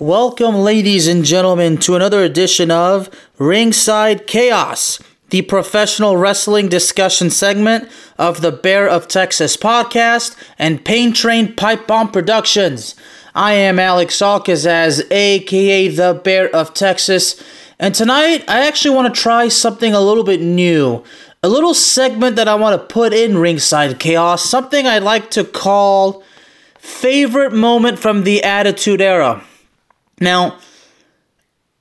Welcome, ladies and gentlemen, to another edition of Ringside Chaos, the professional wrestling discussion segment of the Bear of Texas podcast and Pain Train Pipe Bomb Productions. I am Alex Al-Kazzaz, aka the Bear of Texas, and tonight I actually want to try something a little bit new. A little segment that I want to put in Ringside Chaos, something I'd like to call Favorite Moment from the Attitude Era. Now,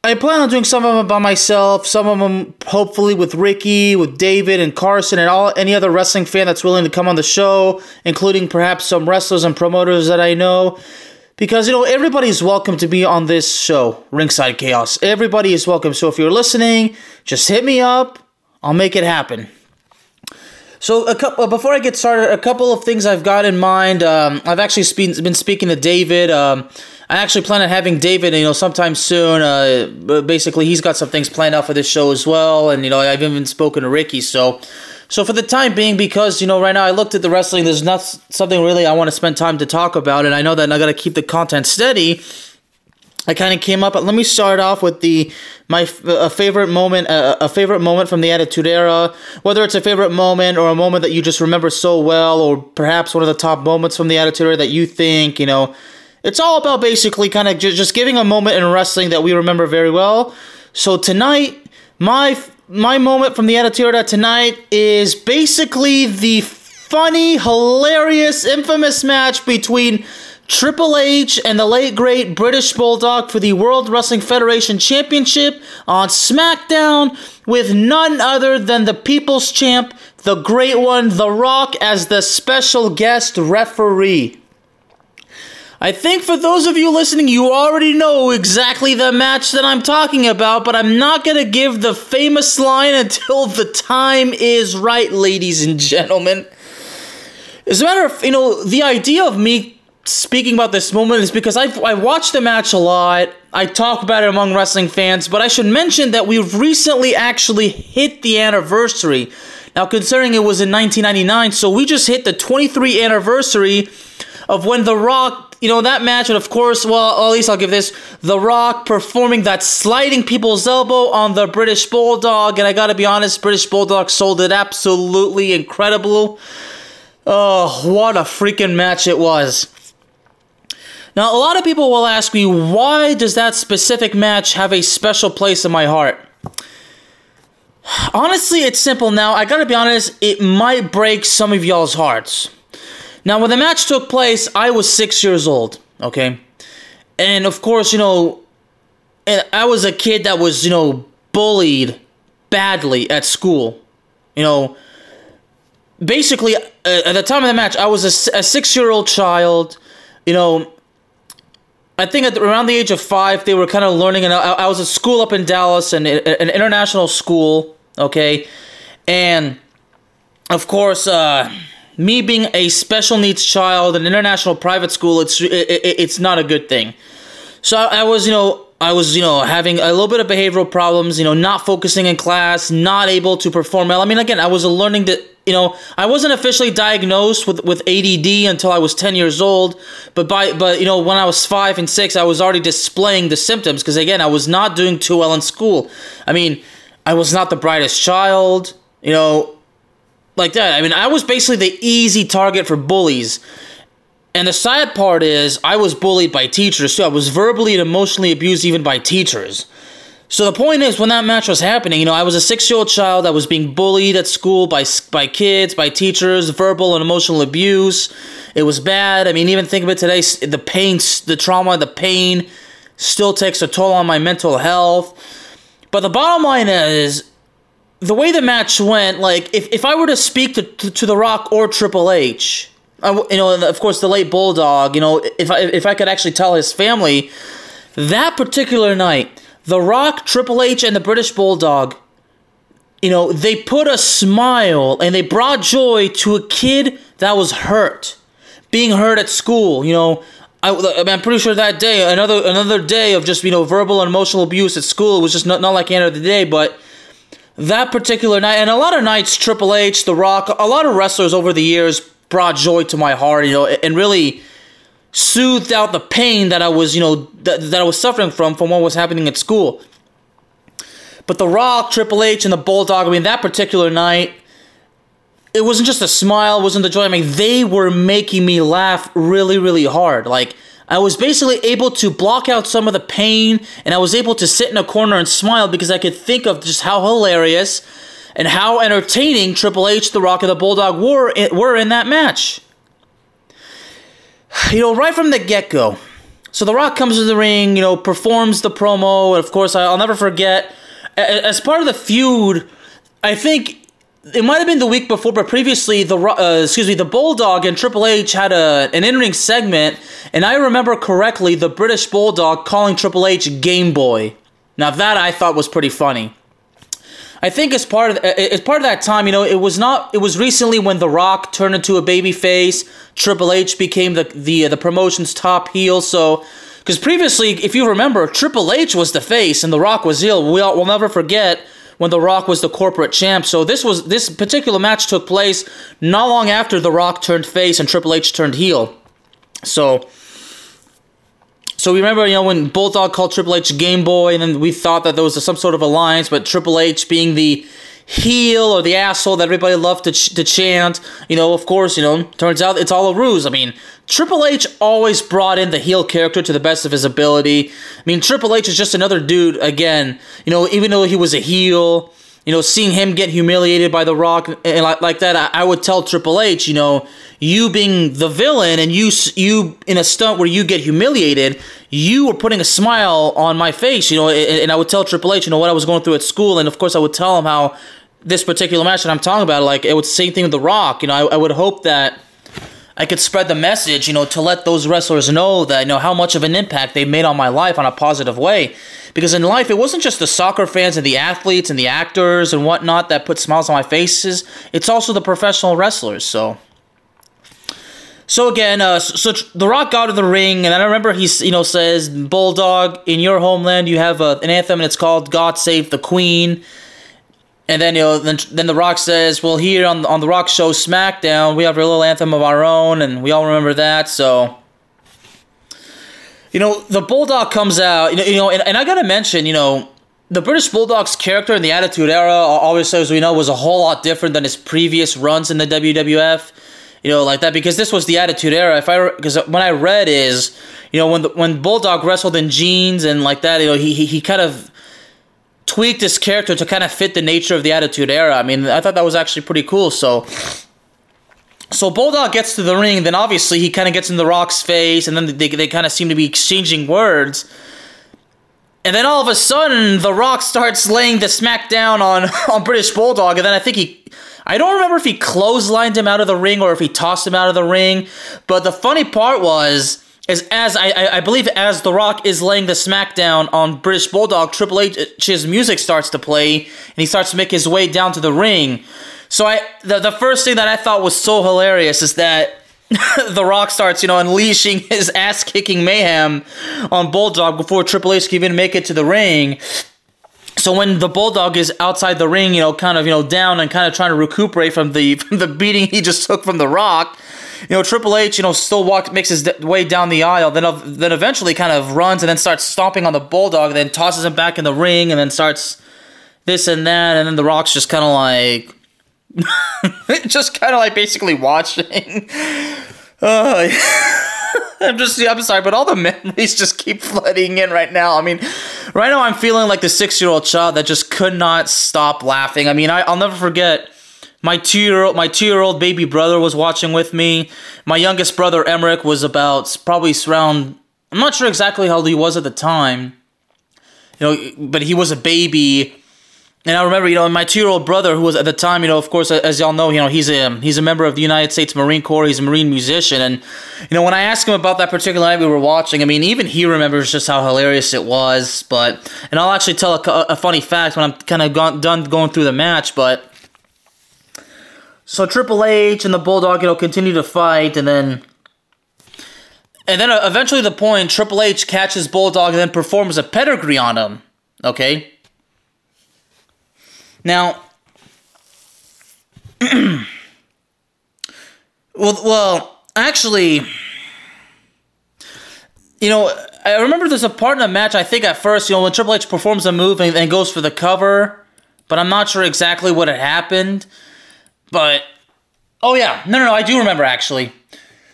I plan on doing some of them by myself, some of them hopefully with Ricky, with David and Carson and all any other wrestling fan that's willing to come on the show, including perhaps some wrestlers and promoters that I know. Because you know everybody's welcome to be on this show, Ringside Chaos. Everybody is welcome. So if you're listening, just hit me up. I'll make it happen. So a couple before I get started, a couple of things I've got in mind. Um, I've actually been, been speaking to David. Um, I actually plan on having David, you know, sometime soon. Uh, basically, he's got some things planned out for this show as well, and you know, I've even spoken to Ricky. So, so for the time being, because you know, right now I looked at the wrestling. There's not something really I want to spend time to talk about, and I know that I got to keep the content steady. I kind of came up. Let me start off with the my a favorite moment, a, a favorite moment from the Attitude Era. Whether it's a favorite moment or a moment that you just remember so well, or perhaps one of the top moments from the Attitude Era that you think you know it's all about basically kind of just giving a moment in wrestling that we remember very well. So tonight, my my moment from the Attitude Era tonight is basically the funny, hilarious, infamous match between Triple H and the late great British Bulldog for the World Wrestling Federation Championship on SmackDown with none other than the People's Champ, the great one, The Rock, as the special guest referee. I think for those of you listening, you already know exactly the match that I'm talking about, but I'm not going to give the famous line until the time is right, ladies and gentlemen. As a matter of, you know, the idea of me speaking about this moment is because I've, I watched the match a lot. I talk about it among wrestling fans, but I should mention that we've recently actually hit the anniversary. Now, considering it was in 1999, so we just hit the 23 anniversary of when The Rock you know, that match, and of course, well, at least I'll give this The Rock performing that sliding people's elbow on the British Bulldog. And I gotta be honest, British Bulldog sold it absolutely incredible. Oh, what a freaking match it was. Now, a lot of people will ask me, why does that specific match have a special place in my heart? Honestly, it's simple now. I gotta be honest, it might break some of y'all's hearts. Now, when the match took place, I was six years old, okay? And of course, you know, I was a kid that was, you know, bullied badly at school. You know, basically, uh, at the time of the match, I was a, a six year old child. You know, I think at around the age of five, they were kind of learning. And I, I was at school up in Dallas, and an international school, okay? And of course, uh, me being a special needs child in international private school, it's it, it, it's not a good thing. So I, I was, you know, I was, you know, having a little bit of behavioral problems, you know, not focusing in class, not able to perform well. I mean, again, I was learning that, you know, I wasn't officially diagnosed with, with ADD until I was 10 years old, but by, but, you know, when I was five and six, I was already displaying the symptoms because, again, I was not doing too well in school. I mean, I was not the brightest child, you know, like that. I mean, I was basically the easy target for bullies. And the sad part is, I was bullied by teachers too. I was verbally and emotionally abused even by teachers. So the point is, when that match was happening, you know, I was a six-year-old child that was being bullied at school by by kids, by teachers, verbal and emotional abuse. It was bad. I mean, even think of it today, the pain, the trauma, the pain, still takes a toll on my mental health. But the bottom line is, the way the match went, like if, if I were to speak to, to, to The Rock or Triple H, I, you know, of course the late Bulldog, you know, if I if I could actually tell his family, that particular night, The Rock, Triple H, and the British Bulldog, you know, they put a smile and they brought joy to a kid that was hurt, being hurt at school. You know, I, I'm pretty sure that day, another another day of just you know verbal and emotional abuse at school. Was just not not like the end of the day, but that particular night, and a lot of nights, Triple H, The Rock, a lot of wrestlers over the years brought joy to my heart, you know, and really, soothed out the pain that I was, you know, that, that I was suffering from from what was happening at school. But The Rock, Triple H, and the Bulldog, I mean, that particular night, it wasn't just a smile, wasn't the joy. I mean, they were making me laugh really, really hard. Like, I was basically able to block out some of the pain, and I was able to sit in a corner and smile because I could think of just how hilarious and how entertaining Triple H, The Rock, and the Bulldog were were in that match. You know, right from the get go. So The Rock comes to the ring, you know, performs the promo, and of course, I'll never forget. As part of the feud, I think it might have been the week before, but previously the uh, excuse me, the Bulldog and Triple H had a an in ring segment, and I remember correctly the British Bulldog calling Triple H Game Boy. Now that I thought was pretty funny. I think as part of as part of that time, you know, it was not. It was recently when The Rock turned into a baby face. Triple H became the the uh, the promotion's top heel. So, because previously, if you remember, Triple H was the face and The Rock was heel. We all, we'll never forget when The Rock was the corporate champ. So this was this particular match took place not long after The Rock turned face and Triple H turned heel. So so we remember, you know, when Bulldog called Triple H Game Boy, and then we thought that there was some sort of alliance, but Triple H being the heel or the asshole that everybody loved to, ch- to chant, you know, of course, you know, turns out it's all a ruse. I mean, Triple H always brought in the heel character to the best of his ability. I mean, Triple H is just another dude, again, you know, even though he was a heel, you know, seeing him get humiliated by The Rock and like, like that, I, I would tell Triple H, you know, you being the villain and you you in a stunt where you get humiliated, you were putting a smile on my face, you know, and, and I would tell Triple H, you know, what I was going through at school, and of course I would tell him how this particular match that I'm talking about, like it was the same thing with The Rock, you know, I, I would hope that I could spread the message, you know, to let those wrestlers know that, you know, how much of an impact they made on my life on a positive way. Because in life, it wasn't just the soccer fans and the athletes and the actors and whatnot that put smiles on my faces. It's also the professional wrestlers. So, so again, uh, so, so The Rock got of the ring, and I remember he, you know, says, "Bulldog, in your homeland, you have a, an anthem, and it's called God Save the Queen." And then you know, then, then The Rock says, "Well, here on on the Rock show SmackDown, we have a little anthem of our own, and we all remember that." So, you know, the Bulldog comes out, you know, you know, and, and I gotta mention, you know, the British Bulldog's character in the Attitude Era, obviously, as we know, was a whole lot different than his previous runs in the WWF. You know, like that because this was the Attitude Era. If I because when I read is, you know, when the, when Bulldog wrestled in jeans and like that, you know, he he, he kind of tweaked his character to kind of fit the nature of the Attitude Era. I mean, I thought that was actually pretty cool. So, so Bulldog gets to the ring, then obviously he kind of gets in the Rock's face, and then they, they kind of seem to be exchanging words. And then all of a sudden, The Rock starts laying the smackdown on, on British Bulldog, and then I think he. I don't remember if he clotheslined him out of the ring or if he tossed him out of the ring, but the funny part was is as I, I believe as The Rock is laying the smackdown on British Bulldog, Triple H's music starts to play, and he starts to make his way down to the ring. So I the, the first thing that I thought was so hilarious is that the Rock starts, you know, unleashing his ass kicking mayhem on Bulldog before Triple H can even make it to the ring. So when the Bulldog is outside the ring, you know, kind of, you know, down and kind of trying to recuperate from the from the beating he just took from the Rock, you know, Triple H, you know, still walks, makes his way down the aisle, then then eventually kind of runs and then starts stomping on the Bulldog, then tosses him back in the ring, and then starts this and that, and then the Rock's just kind of like just kind of like basically watching. Uh, I'm just, I'm sorry, but all the memories just keep flooding in right now. I mean, right now I'm feeling like the six year old child that just could not stop laughing. I mean, I, I'll never forget my two year old, my two year old baby brother was watching with me. My youngest brother Emmerich was about probably around. I'm not sure exactly how old he was at the time. You know, but he was a baby and I remember, you know, my two-year-old brother, who was at the time, you know, of course, as y'all know, you know, he's a he's a member of the United States Marine Corps. He's a Marine musician, and you know, when I asked him about that particular night we were watching, I mean, even he remembers just how hilarious it was. But and I'll actually tell a, a funny fact when I'm kind of done going through the match. But so Triple H and the Bulldog, you know, continue to fight, and then and then uh, eventually the point Triple H catches Bulldog and then performs a pedigree on him. Okay. Now, well, well, actually, you know, I remember there's a part in the match. I think at first, you know, when Triple H performs a move and, and goes for the cover, but I'm not sure exactly what had happened. But oh yeah, no, no, no, I do remember actually.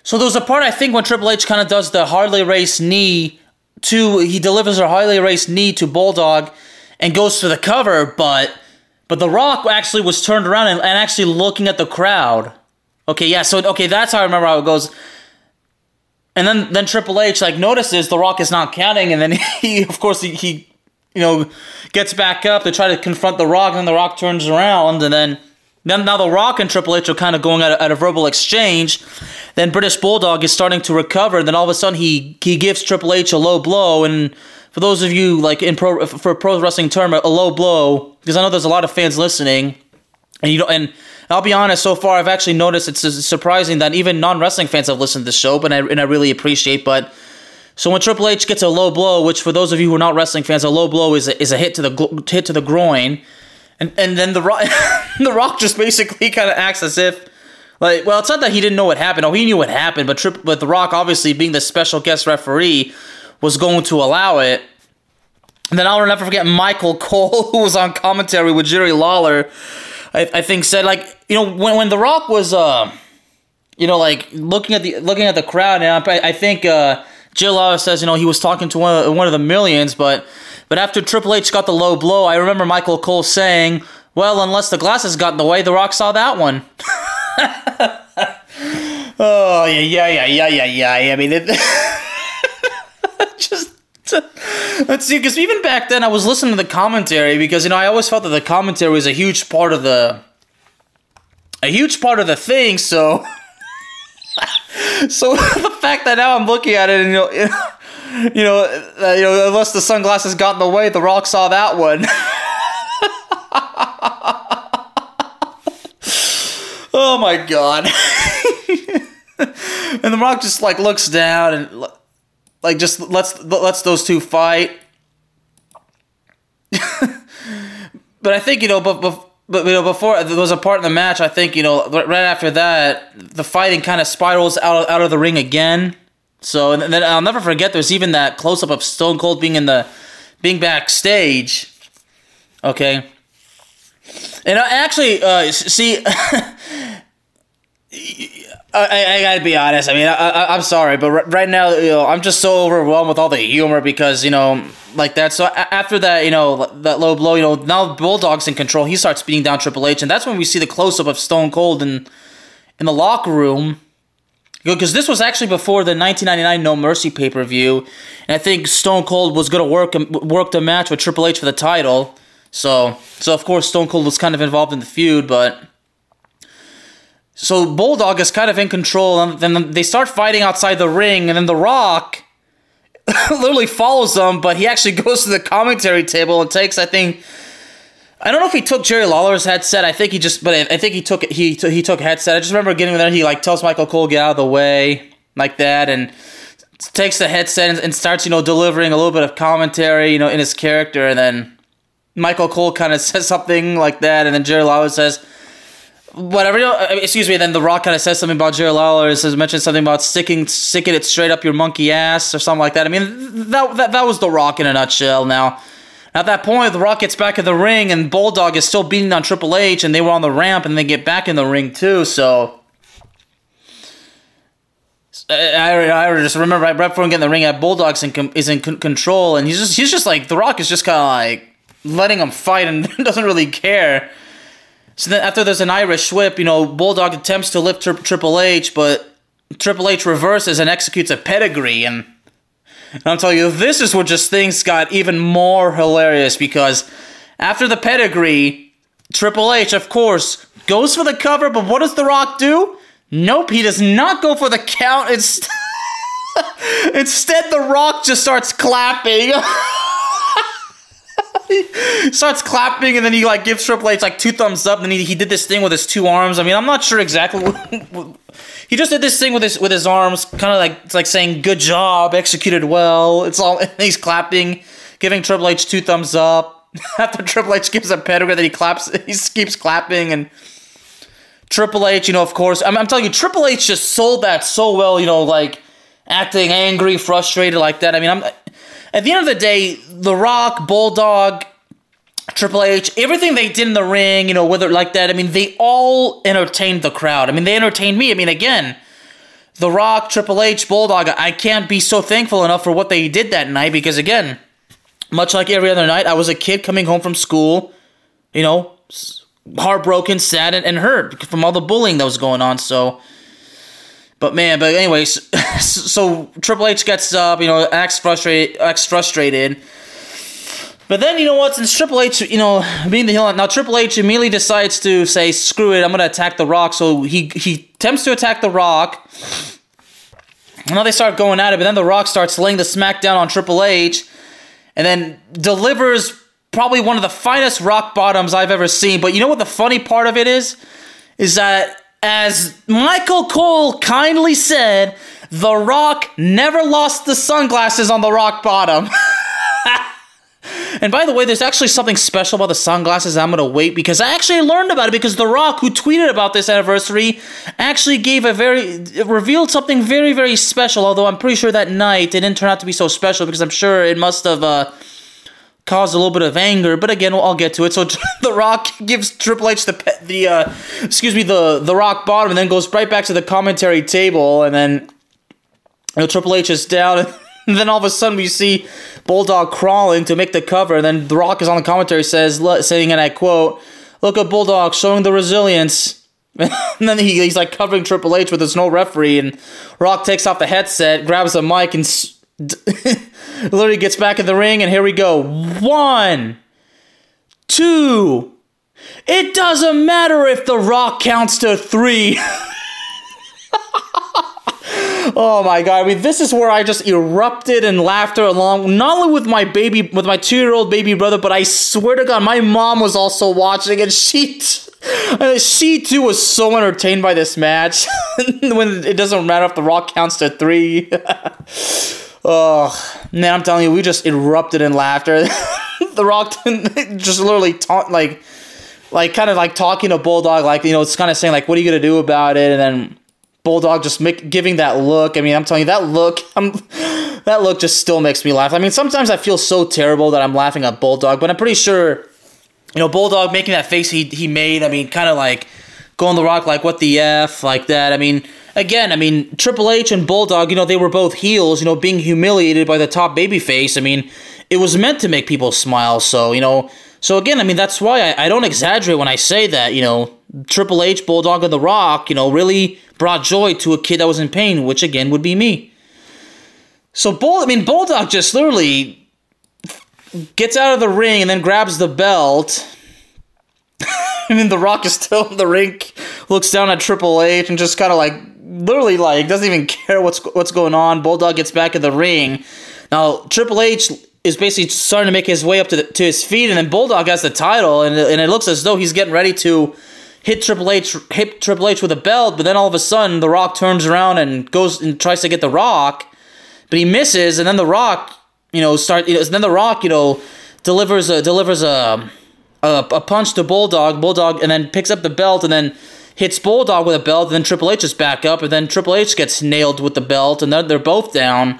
So there was a part I think when Triple H kind of does the Harley Race knee to he delivers a Harley Race knee to Bulldog and goes for the cover, but but The Rock actually was turned around and, and actually looking at the crowd. Okay, yeah, so okay, that's how I remember how it goes. And then then Triple H like notices The Rock is not counting, and then he of course he, he you know gets back up to try to confront The Rock, and The Rock turns around, and then then now The Rock and Triple H are kind of going at a, at a verbal exchange. Then British Bulldog is starting to recover. Then all of a sudden he he gives Triple H a low blow. And for those of you like in pro for pro wrestling term, a low blow because I know there's a lot of fans listening, and you know and. I'll be honest. So far, I've actually noticed it's surprising that even non wrestling fans have listened to the show, but I, and I really appreciate. But so when Triple H gets a low blow, which for those of you who are not wrestling fans, a low blow is a, is a hit to the hit to the groin and and then the Rock, the Rock just basically kind of acts as if, like, well, it's not that he didn't know what happened. Oh, he knew what happened, but Trip, but the Rock, obviously being the special guest referee, was going to allow it. And then I'll never forget Michael Cole, who was on commentary with Jerry Lawler. I, I think said like you know when when the Rock was uh, you know like looking at the looking at the crowd, and I, I think uh, Jerry Lawler says you know he was talking to one of, one of the millions, but but after Triple H got the low blow, I remember Michael Cole saying, well, unless the glasses got in the way, The Rock saw that one. oh, yeah, yeah, yeah, yeah, yeah, yeah. I mean, it just. Let's see, because even back then I was listening to the commentary because, you know, I always felt that the commentary was a huge part of the. A huge part of the thing, so. so the fact that now I'm looking at it and, you know you know, uh, you know, unless the sunglasses got in the way, The Rock saw that one. oh my god! and The Rock just like looks down and like just lets lets those two fight. but I think you know, but. but but you know, before there was a part in the match, I think you know, right after that, the fighting kind of spirals out out of the ring again. So and then I'll never forget. There's even that close up of Stone Cold being in the being backstage. Okay. And I actually uh, see. I, I, gotta be honest. I mean, I, am sorry, but right now, you know, I'm just so overwhelmed with all the humor because you know, like that. So after that, you know, that low blow, you know, now Bulldog's in control. He starts beating down Triple H, and that's when we see the close up of Stone Cold in in the locker room because this was actually before the 1999 No Mercy pay per view, and I think Stone Cold was gonna work work the match with Triple H for the title. So, so of course Stone Cold was kind of involved in the feud, but so Bulldog is kind of in control, and then they start fighting outside the ring, and then The Rock literally follows them, but he actually goes to the commentary table and takes, I think, I don't know if he took Jerry Lawler's headset. I think he just, but I think he took it. He he took a headset. I just remember getting there. He like tells Michael Cole get out of the way like that, and takes the headset and, and starts you know delivering a little bit of commentary you know in his character, and then Michael Cole kind of says something like that, and then Jerry Lawler says whatever. Uh, excuse me. Then The Rock kind of says something about Jerry Lawler. Says mentioned something about sticking sticking it straight up your monkey ass or something like that. I mean that that that was The Rock in a nutshell. Now at that point, The Rock gets back in the ring, and Bulldog is still beating on Triple H, and they were on the ramp, and they get back in the ring too. So I, I just remember right before getting the ring, at Bulldog's and is in control, and he's just he's just like The Rock is just kind of like letting him fight and doesn't really care. So then after there's an Irish whip, you know, Bulldog attempts to lift tri- Triple H, but Triple H reverses and executes a pedigree, and and I'm telling you, this is where just things got even more hilarious because after the pedigree, Triple H, of course, goes for the cover, but what does The Rock do? Nope, he does not go for the count. It's Instead, The Rock just starts clapping. starts clapping and then he like gives Triple H like two thumbs up and he, he did this thing with his two arms. I mean, I'm not sure exactly what, he just did this thing with his with his arms, kind of like it's like saying "good job, executed well." It's all he's clapping, giving Triple H two thumbs up. After Triple H gives a pedigree, that he claps, he keeps clapping and. Triple H, you know, of course, I'm, I'm telling you, Triple H just sold that so well, you know, like acting angry, frustrated like that. I mean, I'm at the end of the day, The Rock, Bulldog, Triple H, everything they did in the ring, you know, whether like that, I mean, they all entertained the crowd. I mean, they entertained me. I mean, again, The Rock, Triple H, Bulldog, I can't be so thankful enough for what they did that night because, again, much like every other night, I was a kid coming home from school, you know, heartbroken, sad, and hurt from all the bullying that was going on. So, but man, but anyways, so Triple H gets up, you know, acts frustrated, acts frustrated. But then you know what? Since Triple H, you know, being the heel, now Triple H immediately decides to say, "Screw it, I'm gonna attack The Rock." So he he attempts to attack The Rock. And now they start going at it, but then The Rock starts laying the smackdown on Triple H, and then delivers probably one of the finest rock bottoms I've ever seen. But you know what the funny part of it is? Is that as Michael Cole kindly said, The Rock never lost the sunglasses on the rock bottom. and by the way, there's actually something special about the sunglasses. I'm gonna wait because I actually learned about it because The Rock, who tweeted about this anniversary, actually gave a very revealed something very very special. Although I'm pretty sure that night it didn't turn out to be so special because I'm sure it must have. Uh, caused a little bit of anger, but again, I'll get to it. So The Rock gives Triple H the the uh, excuse me the the rock bottom, and then goes right back to the commentary table, and then you know, Triple H is down, and then all of a sudden we see Bulldog crawling to make the cover, and then The Rock is on the commentary says saying, and I quote, "Look at Bulldog showing the resilience." and then he, he's like covering Triple H with his no referee, and Rock takes off the headset, grabs the mic, and. Literally gets back in the ring, and here we go. One, two. It doesn't matter if The Rock counts to three. oh my god! I mean, this is where I just erupted in laughter along, not only with my baby, with my two-year-old baby brother, but I swear to God, my mom was also watching, and she. T- she too was so entertained by this match when it doesn't matter if the rock counts to three Oh man, I'm telling you, we just erupted in laughter. the Rock just literally taunt like, like kind of like talking to Bulldog, like you know, it's kind of saying like, "What are you gonna do about it?" And then Bulldog just make, giving that look. I mean, I'm telling you, that look, I'm, that look just still makes me laugh. I mean, sometimes I feel so terrible that I'm laughing at Bulldog, but I'm pretty sure, you know, Bulldog making that face he he made. I mean, kind of like going the Rock, like what the f, like that. I mean again, I mean, Triple H and Bulldog, you know, they were both heels, you know, being humiliated by the top babyface. I mean, it was meant to make people smile. So, you know, so again, I mean, that's why I, I don't exaggerate when I say that, you know, Triple H, Bulldog, and The Rock, you know, really brought joy to a kid that was in pain, which again would be me. So, Bull, I mean, Bulldog just literally gets out of the ring and then grabs the belt. I mean, The Rock is still in the ring, looks down at Triple H and just kind of like literally like doesn't even care what's what's going on. Bulldog gets back in the ring. Now Triple H is basically starting to make his way up to the, to his feet, and then Bulldog has the title, and and it looks as though he's getting ready to hit Triple H hit Triple H with a belt, but then all of a sudden The Rock turns around and goes and tries to get The Rock, but he misses, and then The Rock, you know, start you know, then The Rock, you know, delivers a delivers a a, a punch to Bulldog, Bulldog, and then picks up the belt, and then hits Bulldog with a belt, and then Triple H is back up, and then Triple H gets nailed with the belt, and they're, they're both down.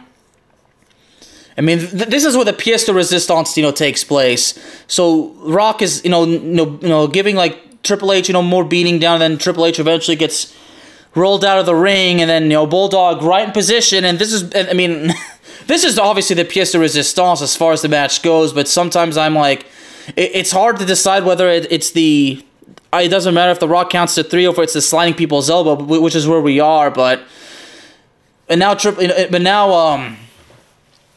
I mean, th- this is where the pièce de résistance, you know, takes place. So Rock is, you know, know, you know, giving like Triple H, you know, more beating down, and then Triple H eventually gets rolled out of the ring, and then you know, Bulldog right in position, and this is, I mean, this is obviously the pièce de résistance as far as the match goes, but sometimes I'm like, it, it's hard to decide whether it, it's the it doesn't matter if the rock counts to three or if it's the sliding people's elbow, which is where we are. But and now trip, but now um,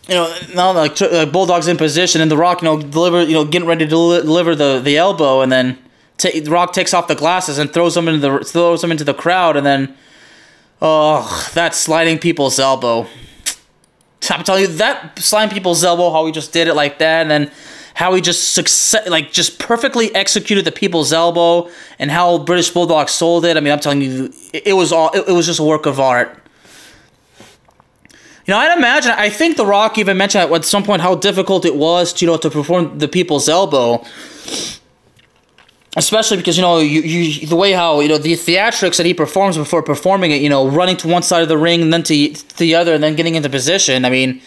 you know now like uh, Bulldog's in position and the Rock you know deliver you know getting ready to deliver the the elbow and then t- the Rock takes off the glasses and throws them into the throws them into the crowd and then oh that sliding people's elbow. I'm telling you that sliding people's elbow how we just did it like that and then how he just success, like just perfectly executed the people's elbow and how British Bulldog sold it. I mean, I'm telling you, it, it was all it, it was just a work of art. You know, I'd imagine. I think The Rock even mentioned at some point how difficult it was, to, you know, to perform the people's elbow. especially because you know you, you the way how you know the theatrics that he performs before performing it you know running to one side of the ring and then to, to the other and then getting into position i mean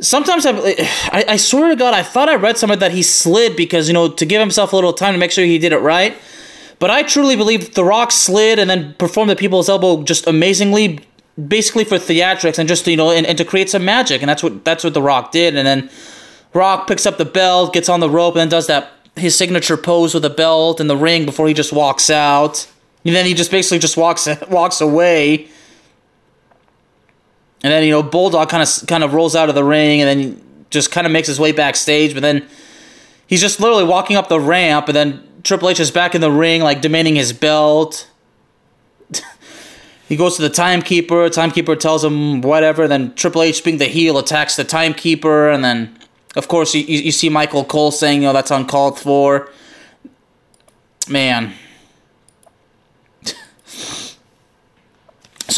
sometimes I, I, I swear to god i thought i read somewhere that he slid because you know to give himself a little time to make sure he did it right but i truly believe the rock slid and then performed the people's elbow just amazingly basically for theatrics and just you know and, and to create some magic and that's what that's what the rock did and then rock picks up the belt gets on the rope and then does that his signature pose with the belt and the ring before he just walks out. And then he just basically just walks walks away. And then you know Bulldog kind of kind of rolls out of the ring and then just kind of makes his way backstage, but then he's just literally walking up the ramp and then Triple H is back in the ring like demanding his belt. he goes to the timekeeper. Timekeeper tells him whatever. Then Triple H, being the heel, attacks the timekeeper, and then of course, you, you see Michael Cole saying, you know, that's uncalled for. Man.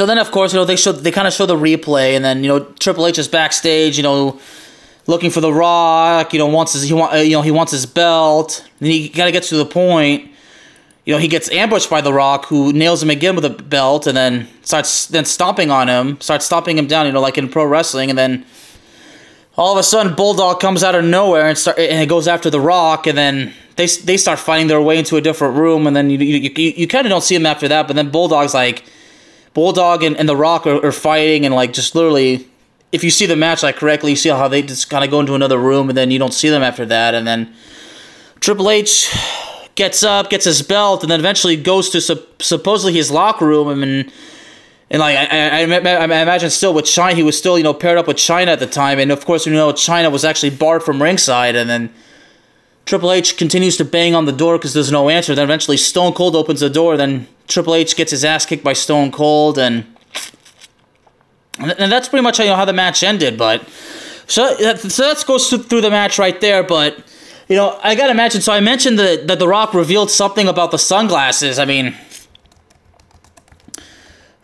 So then, of course, you know, they show they kind of show the replay, and then you know Triple H is backstage, you know, looking for the Rock. You know, wants his he want you know he wants his belt. Then he kind of gets to the point. You know, he gets ambushed by the Rock, who nails him again with a belt, and then starts then stomping on him, starts stomping him down. You know, like in pro wrestling, and then all of a sudden Bulldog comes out of nowhere and start and it goes after the Rock, and then they they start fighting their way into a different room, and then you you, you, you kind of don't see them after that, but then Bulldog's like Bulldog and, and the Rock are, are fighting, and like just literally. If you see the match like correctly, you see how they just kind of go into another room, and then you don't see them after that, and then Triple H gets up, gets his belt, and then eventually goes to supposedly his locker room and and like I, I, I, imagine still with Chyna, he was still you know paired up with Chyna at the time, and of course we know Chyna was actually barred from ringside, and then Triple H continues to bang on the door because there's no answer. Then eventually Stone Cold opens the door. Then Triple H gets his ass kicked by Stone Cold, and and that's pretty much how, you know, how the match ended. But so so that goes through the match right there. But you know I gotta imagine. So I mentioned that that The Rock revealed something about the sunglasses. I mean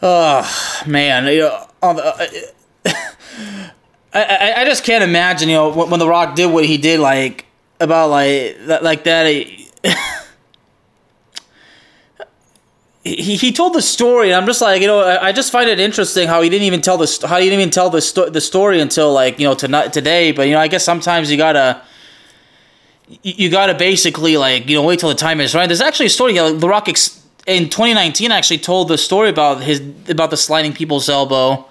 Oh man, you know, on the, uh, I, I I just can't imagine. You know, when, when, The Rock did what he did, like about like that, like that. He, he, told the story, and I'm just like, you know, I, I just find it interesting how he didn't even tell the how he didn't even tell the sto- the story until like you know tonight today. But you know, I guess sometimes you gotta you gotta basically like you know wait till the time is right. There's actually a story. You know, the Rock. Ex- in 2019 actually told the story about his about the sliding people's elbow.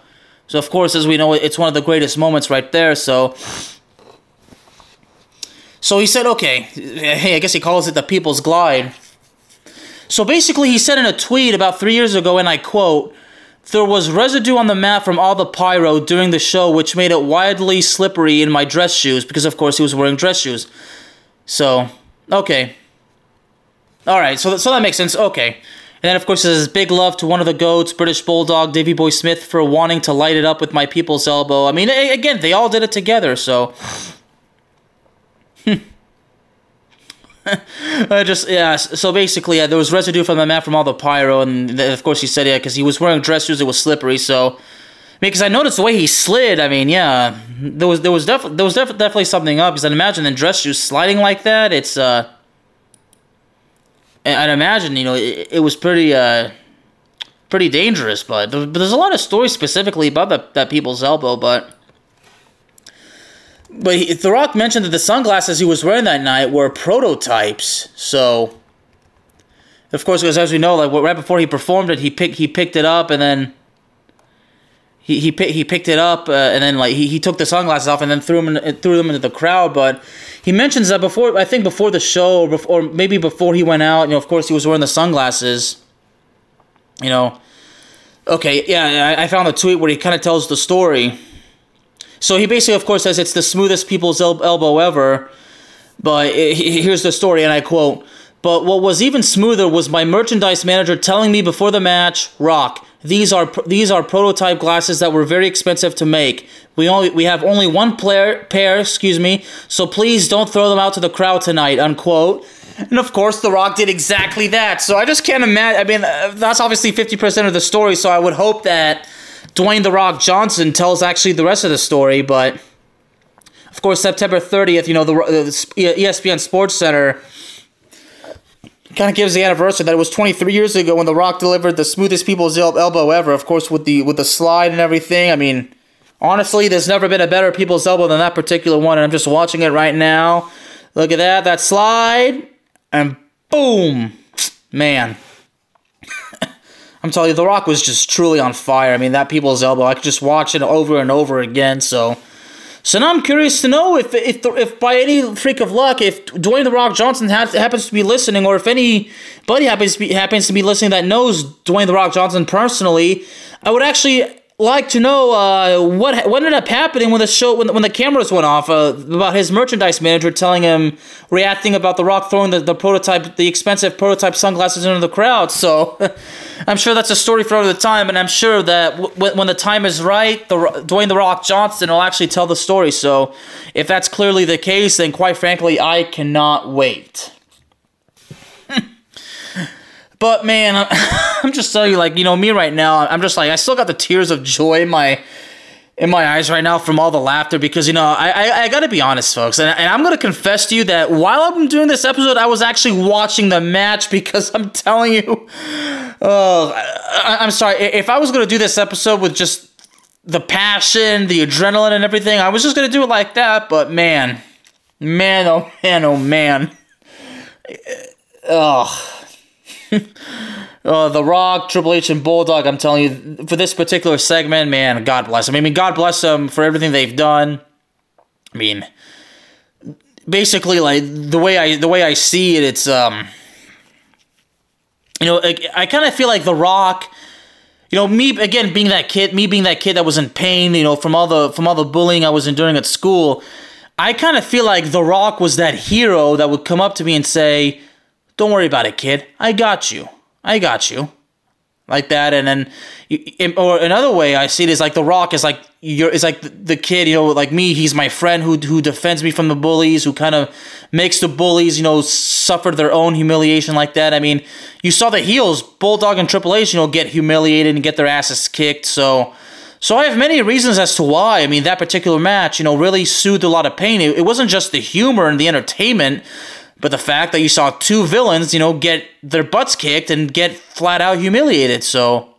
So of course, as we know, it's one of the greatest moments right there. So, so he said, okay, hey, I guess he calls it the people's glide. So basically, he said in a tweet about three years ago, and I quote. There was residue on the mat from all the pyro during the show, which made it wildly slippery in my dress shoes because, of course, he was wearing dress shoes. So, okay. All right, so so that makes sense. Okay. And then, of course, there's big love to one of the goats, British Bulldog, Davy Boy Smith, for wanting to light it up with my people's elbow. I mean, again, they all did it together, so. I just yeah. So basically, yeah, there was residue from the mat from all the pyro, and of course he said yeah because he was wearing dress shoes. It was slippery, so. Because I noticed the way he slid. I mean, yeah, there was there was definitely there was def- definitely something up. Because I imagine the dress shoes sliding like that. It's uh, I'd imagine you know it, it was pretty uh, pretty dangerous. But, but there's a lot of stories specifically about that that people's elbow. But but he, The Rock mentioned that the sunglasses he was wearing that night were prototypes. So of course, because as we know, like right before he performed it, he picked he picked it up and then he he he picked it up uh, and then like he, he took the sunglasses off and then threw them in, threw them into the crowd. But he mentions that before I think before the show or, before, or maybe before he went out. You know, of course, he was wearing the sunglasses. You know, okay, yeah, I, I found a tweet where he kind of tells the story. So he basically, of course, says it's the smoothest people's el- elbow ever. But it, here's the story, and I quote. But what was even smoother was my merchandise manager telling me before the match, Rock, these are these are prototype glasses that were very expensive to make. We only we have only one player, pair, excuse me. So please don't throw them out to the crowd tonight. Unquote. And of course, The Rock did exactly that. So I just can't imagine. I mean, uh, that's obviously fifty percent of the story. So I would hope that Dwayne The Rock Johnson tells actually the rest of the story. But of course, September thirtieth, you know, the, the ESPN SportsCenter kind of gives the anniversary that it was 23 years ago when The Rock delivered the smoothest people's elbow ever. Of course, with the with the slide and everything. I mean, honestly, there's never been a better people's elbow than that particular one. And I'm just watching it right now. Look at that, that slide, and boom, man. I'm telling you, The Rock was just truly on fire. I mean, that people's elbow, I could just watch it over and over again. So, so now I'm curious to know if if if by any freak of luck, if Dwayne The Rock Johnson ha- happens to be listening, or if anybody happens to be, happens to be listening that knows Dwayne The Rock Johnson personally, I would actually like to know uh, what what ended up happening when the show when, when the cameras went off uh, about his merchandise manager telling him reacting about the rock throwing the, the prototype the expensive prototype sunglasses into the crowd. So i'm sure that's a story for another time and i'm sure that w- when the time is right the dwayne the rock johnson will actually tell the story. So if that's clearly the case then quite frankly i cannot wait but man, I'm just telling you, like you know, me right now, I'm just like I still got the tears of joy in my in my eyes right now from all the laughter because you know I I, I got to be honest, folks, and, and I'm gonna confess to you that while I'm doing this episode, I was actually watching the match because I'm telling you, oh, I, I'm sorry if I was gonna do this episode with just the passion, the adrenaline, and everything, I was just gonna do it like that. But man, man, oh man, oh man, oh uh, the Rock, Triple H, and Bulldog. I'm telling you, for this particular segment, man, God bless them. I mean, God bless them for everything they've done. I mean, basically, like the way I the way I see it, it's um, you know, I, I kind of feel like the Rock. You know, me again being that kid, me being that kid that was in pain, you know, from all the from all the bullying I was enduring at school. I kind of feel like The Rock was that hero that would come up to me and say, don't worry about it, kid. I got you. I got you. Like that, and then, or another way I see it is like the Rock is like you're is like the kid, you know, like me. He's my friend who who defends me from the bullies, who kind of makes the bullies, you know, suffer their own humiliation like that. I mean, you saw the heels, Bulldog and Triple H, you know, get humiliated and get their asses kicked. So, so I have many reasons as to why. I mean, that particular match, you know, really soothed a lot of pain. It, it wasn't just the humor and the entertainment but the fact that you saw two villains, you know, get their butts kicked and get flat out humiliated. So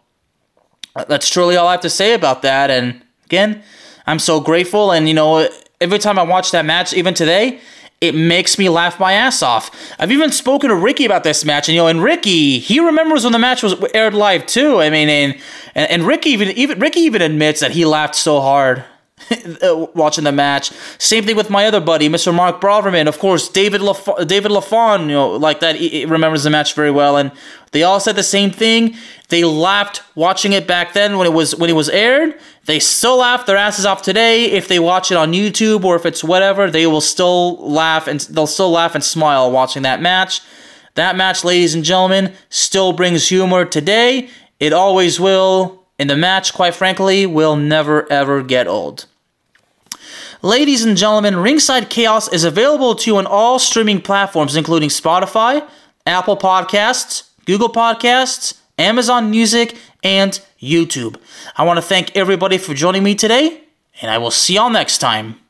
uh, that's truly all I have to say about that. And again, I'm so grateful. And, you know, every time I watch that match, even today, it makes me laugh my ass off. I've even spoken to Ricky about this match, and you know, and Ricky, he remembers when the match was aired live too. I mean, and and, Ricky even even Ricky even admits that he laughed so hard watching the match. Same thing with my other buddy, Mr. Mark Broverman. Of course, David David Lafon, you know, like that, he, he remembers the match very well, and they all said the same thing. They laughed watching it back then when it was when it was aired. They still laugh their asses off today. If they watch it on YouTube or if it's whatever, they will still laugh and they'll still laugh and smile watching that match. That match, ladies and gentlemen, still brings humor today. It always will. And the match, quite frankly, will never ever get old. Ladies and gentlemen, Ringside Chaos is available to you on all streaming platforms, including Spotify, Apple Podcasts, Google Podcasts, Amazon Music, and YouTube. I want to thank everybody for joining me today, and I will see y'all next time.